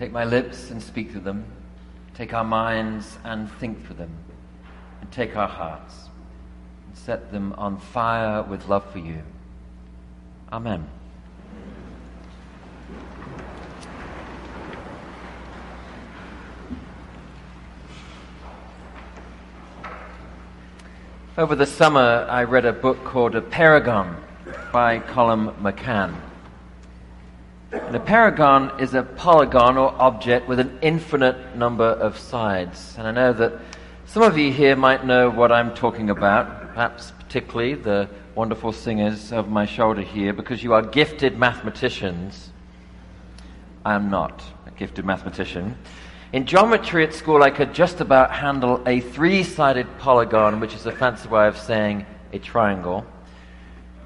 Take my lips and speak through them. Take our minds and think through them. And take our hearts and set them on fire with love for you. Amen. Over the summer, I read a book called Apeirogon by Colum McCann. And apeirogon is a polygon or object with an infinite number of sides. And I know that some of you here might know what I'm talking about, perhaps particularly the wonderful singers over my shoulder here, because you are gifted mathematicians. I am not a gifted mathematician. In geometry at school, I could just about handle a three sided polygon, which is a fancy way of saying a triangle.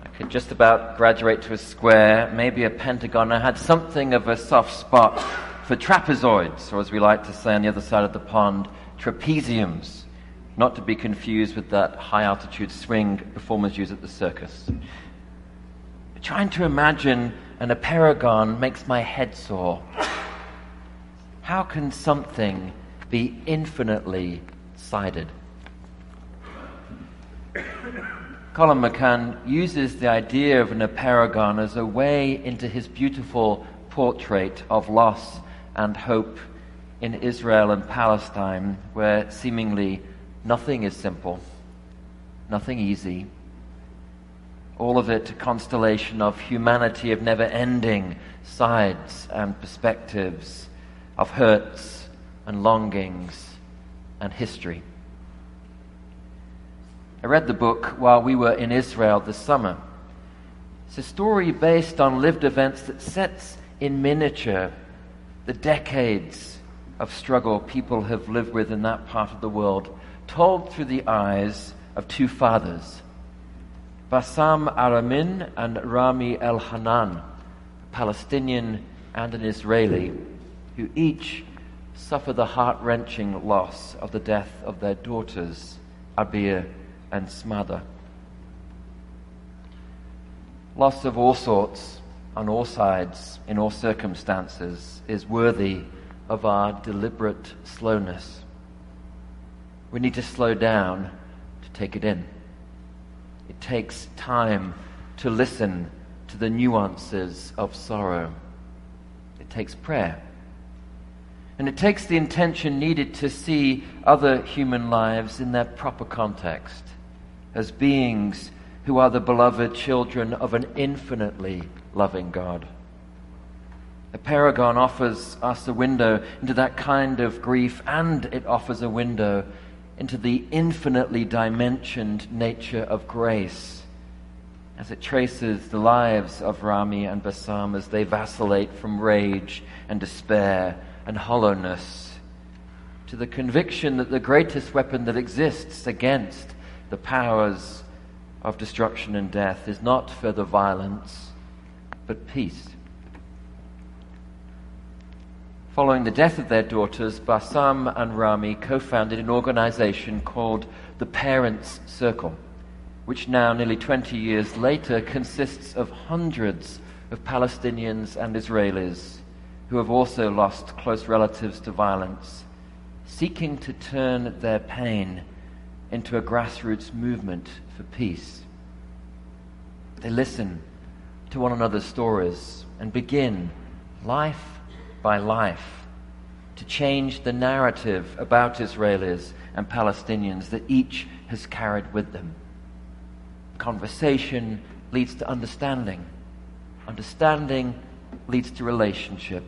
I could just about graduate to a square, maybe a pentagon. I had something of a soft spot for trapezoids, or as we like to say on the other side of the pond, trapeziums, not to be confused with that high altitude swing performers use at the circus. Trying to imagine an apeirogon makes my head sore. How can something be infinitely sided? Colum McCann uses the idea of an apeirogon as a way into his beautiful portrait of loss and hope in Israel and Palestine, where seemingly nothing is simple, nothing easy. All of it a constellation of humanity of never ending sides and perspectives of hurts and longings and history. I read the book while we were in Israel this summer. It's a story based on lived events that sets in miniature the decades of struggle people have lived with in that part of the world, told through the eyes of two fathers, Bassam Aramin and Rami Elhanan, a Palestinian and an Israeli who each suffer the heart wrenching loss of the death of their daughters, Abir and Smadar. Loss of all sorts, on all sides, in all circumstances, is worthy of our deliberate slowness. We need to slow down to take it in. It takes time to listen to the nuances of sorrow. It takes prayer. And it takes the intention needed to see other human lives in their proper context as beings who are the beloved children of an infinitely loving God. Apeirogon offers us a window into that kind of grief, and it offers a window into the infinitely dimensioned nature of grace as it traces the lives of Rami and Bassam as they vacillate from rage and despair and hollowness, to the conviction that the greatest weapon that exists against the powers of destruction and death is not further violence, but peace. Following the death of their daughters, Bassam and Rami co founded an organization called the Parents Circle, which now, nearly 20 years later, consists of hundreds of Palestinians and Israelis who have also lost close relatives to violence, seeking to turn their pain into a grassroots movement for peace. They listen to one another's stories and begin, life by life, to change the narrative about Israelis and Palestinians that each has carried with them. Conversation leads to understanding. Understanding leads to relationship.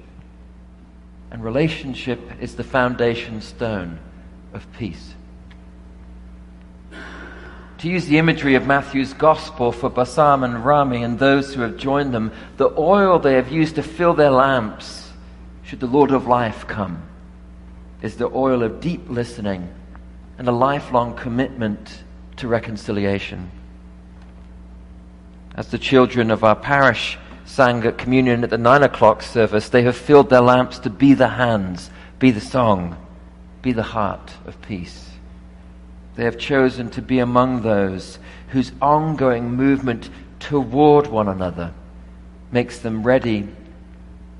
And relationship is the foundation stone of peace. To use the imagery of Matthew's gospel for Bassam and Rami and those who have joined them, the oil they have used to fill their lamps, should the Lord of life come, is the oil of deep listening and a lifelong commitment to reconciliation. As the children of our parish sang at communion at the nine o'clock service, they have filled their lamps to be the hands, be the song, be the heart of peace. They have chosen to be among those whose ongoing movement toward one another makes them ready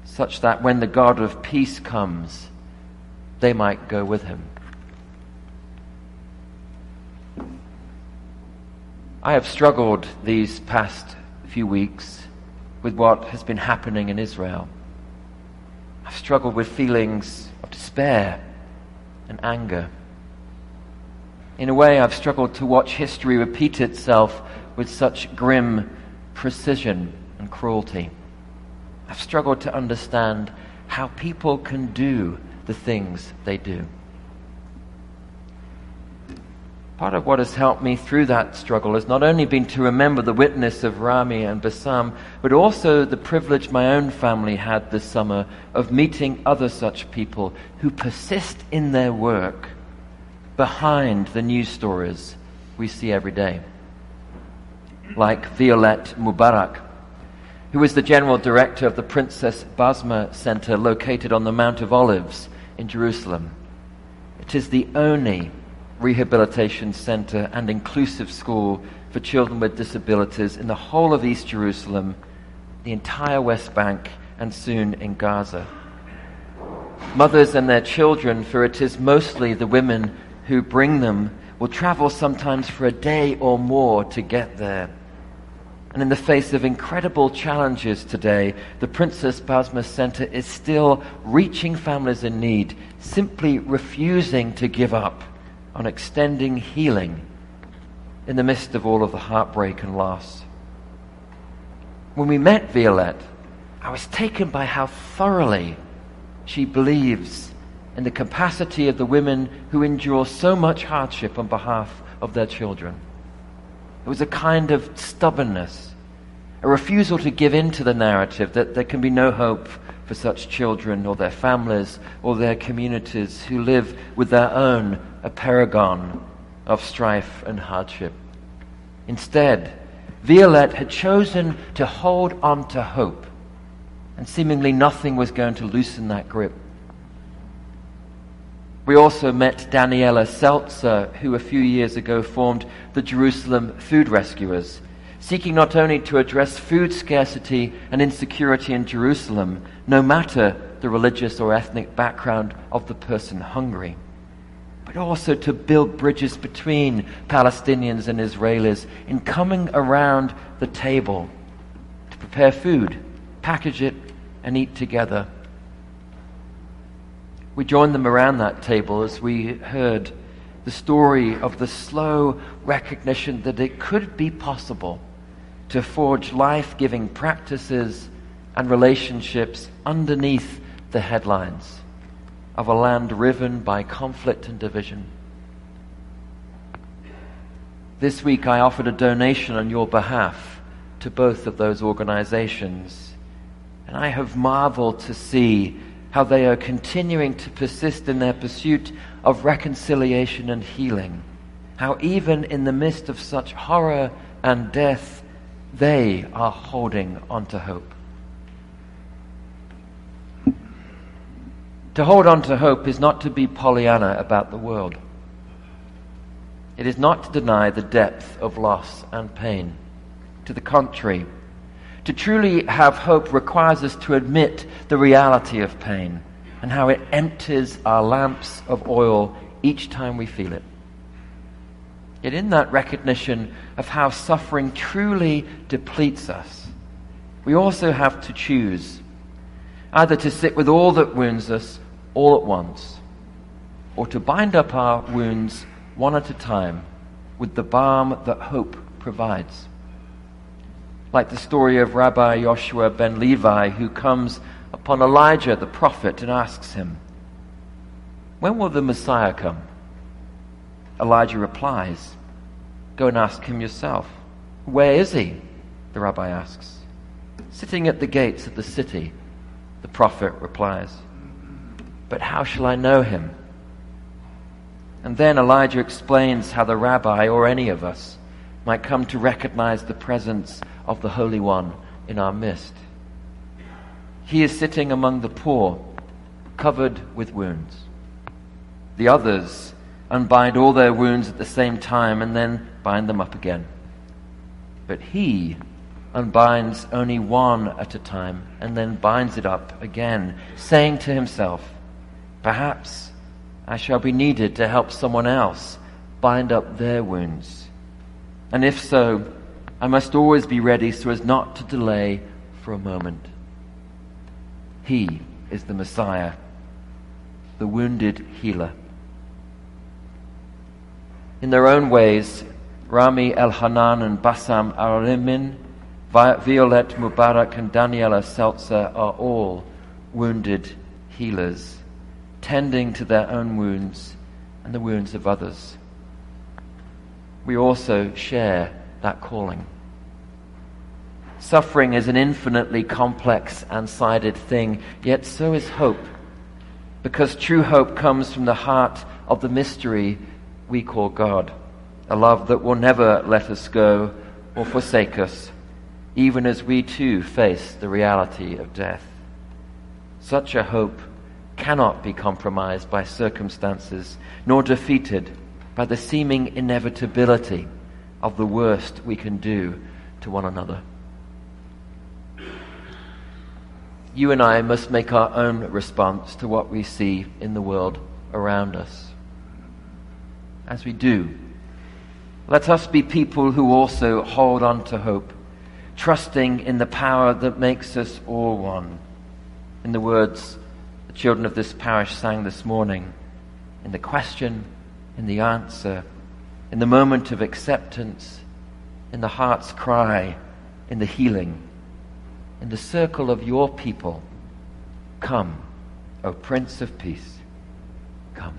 such that when the God of peace comes, they might go with him. I have struggled these past few weeks with what has been happening in Israel. I've struggled with feelings of despair and anger. In a way, I've struggled to watch history repeat itself with such grim precision and cruelty. I've struggled to understand how people can do the things they do. Part of what has helped me through that struggle has not only been to remember the witness of Rami and Bassam, but also the privilege my own family had this summer of meeting other such people who persist in their work behind the news stories we see every day. Like Violette Mubarak, who is the general director of the Princess Basma Center located on the Mount of Olives in Jerusalem. It is the only rehabilitation center and inclusive school for children with disabilities in the whole of East Jerusalem, the entire West Bank, and soon in Gaza. Mothers and their children, for it is mostly the women who bring them, will travel sometimes for a day or more to get there. And in the face of incredible challenges today, the Princess Basma Center is still reaching families in need, simply refusing to give up on extending healing in the midst of all of the heartbreak and loss. When we met Violette, I was taken by how thoroughly she believes in the capacity of the women who endure so much hardship on behalf of their children. It was a kind of stubbornness, a refusal to give in to the narrative that there can be no hope for such children or their families or their communities who live with their own apeirogon of strife and hardship. Instead, Violette had chosen to hold on to hope, and seemingly nothing was going to loosen that grip. We also met Daniela Seltzer, who a few years ago formed the Jerusalem Food Rescuers, seeking not only to address food scarcity and insecurity in Jerusalem, no matter the religious or ethnic background of the person hungry, but also to build bridges between Palestinians and Israelis in coming around the table to prepare food, package it, and eat together. We joined them around that table as we heard the story of the slow recognition that it could be possible to forge life giving practices and relationships underneath the headlines of a land riven by conflict and division. This week I offered a donation on your behalf to both of those organizations, and I have marveled to see how they are continuing to persist in their pursuit of reconciliation and healing. How even in the midst of such horror and death, they are holding on to hope. To hold on to hope is not to be Pollyanna about the world. It is not to deny the depth of loss and pain. To the contrary, to truly have hope requires us to admit the reality of pain and how it empties our lamps of oil each time we feel it. Yet in that recognition of how suffering truly depletes us, we also have to choose either to sit with all that wounds us all at once, or to bind up our wounds one at a time with the balm that hope provides. Like the story of Rabbi Joshua ben Levi, who comes upon Elijah the prophet and asks him, When will the Messiah come? Elijah replies, Go and ask him yourself. Where is he? The rabbi asks. Sitting at the gates of the city, the prophet replies. But how shall I know him? And then Elijah explains how the rabbi, or any of us, might come to recognize the presence of the Holy One in our midst. He is sitting among the poor, covered with wounds. The others unbind all their wounds at the same time and then bind them up again. But he, unbinds only one at a time and then binds it up again, saying to himself, Perhaps I shall be needed to help someone else bind up their wounds. And if so, I must always be ready so as not to delay for a moment. He is the Messiah, the wounded healer. In their own ways, Rami Elhanan and Bassam Aramin, Violette Mubarak and Daniela Seltzer are all wounded healers, tending to their own wounds and the wounds of others. We also share that calling. Suffering is an infinitely complex and sided thing, yet so is hope, because true hope comes from the heart of the mystery we call God a love that will never let us go or forsake us, even as we too face the reality of death. Such a hope cannot be compromised by circumstances, nor defeated by the seeming inevitability of the worst we can do to one another. You and I must make our own response to what we see in the world around us. As we do, let us be people who also hold on to hope, trusting in the power that makes us all one. In the words the children of this parish sang this morning, in the question, in the answer, in the moment of acceptance, in the heart's cry, in the healing, in the circle of your people. Come, O Prince of Peace, come.